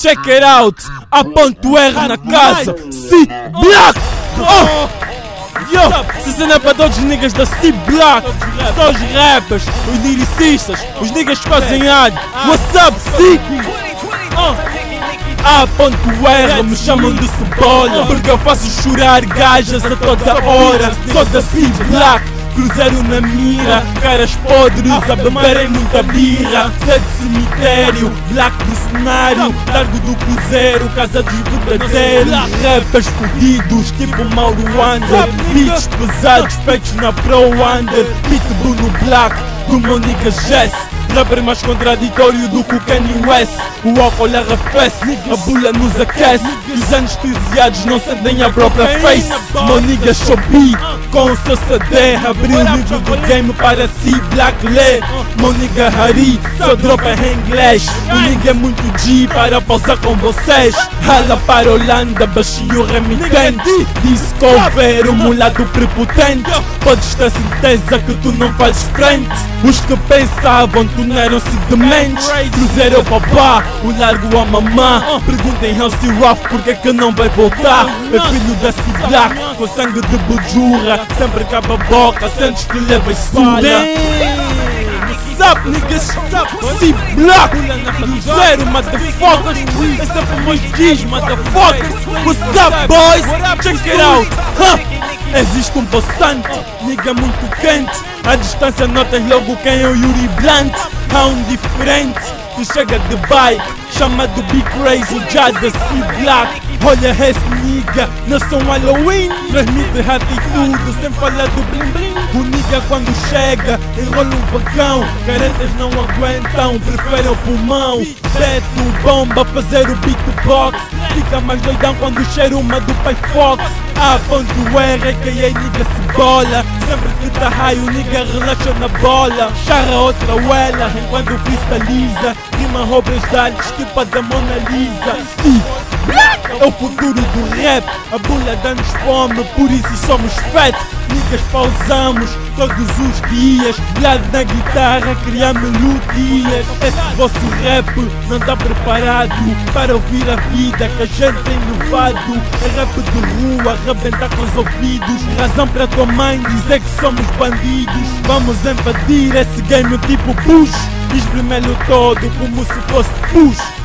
Check it out! A R na casa! C Black! Oh! Yo! Se cena é para todos os niggas da C Black! Só os rappers, os lyricistas, os niggas que fazem ad! What's up, C? Oh. A R me chamam de cebola Porque eu faço chorar gajas a toda hora Sou da C Black Cruzeiro na mira, caras podres a beberem muita birra. Sede cemitério, black cenário Largo do cruzeiro, casa dos verdadeiros Rappers fodidos, tipo Mauro Wander Beats pesados, feitos na Pro Wander Pitbull no black, do Monica Jess. Rapper mais contraditório do que o Kanye West. O álcool arrefece, a bula nos aquece. Os anestesiados não sentem a própria face. Moniga Shopee com o seu CD Abriu o livro do game para si Black Lê. Moniga Hari só dropa em inglês. O nigga é muito G para pausar com vocês. Rala para Holanda, baixinho remitente Disse cover o mulato prepotente. Podes ter certeza que tu não fazes frente. Os que pensavam tornaram-se dementes. Cruzeiro é o papá, o largo a mamã Perguntem ao Steve Rough porque que não vai voltar. É filho da cidade, com sangue de bujurra Sempre caba a boca, sentes que levas surra up, niggas? C Black Cruzeiro, motherfuckers Esse é para meus G's, motherfuckers What's up, boys? Check it out huh? Existe um passante, nigga muito quente À distância notas logo quem é o Yuri Blunt Há um diferente que chega de bike Chamado Big Crazy já da C Black Olha esse nigga, nação Halloween. Transmite atitude sem falar do blim blim O nigga quando chega enrola um vagão Caretas não aguentam, preferem o pulmão. Teto, bomba, fazer o beatbox. Fica mais doidão quando cheira uma do Pai Fox. A ponto R, a.k.a. nigga cebola Sempre que tá high o nigga relaxa na bola. Charra outra uela enquanto cristaliza Rima obras de artes tipo a da Mona Lisa. É o futuro do rap. A bulha dá-nos fome, por isso somos fat. Niggas pausamos todos os dias. Lado na guitarra, criar melodias. Esse vosso rap não está preparado Para ouvir a vida que a gente tem levado. É rap de rua, arrebentar com os ouvidos. Razão para tua mãe dizer que somos bandidos. Vamos invadir esse game tipo push Dziś w Lymelu to do pomocy post push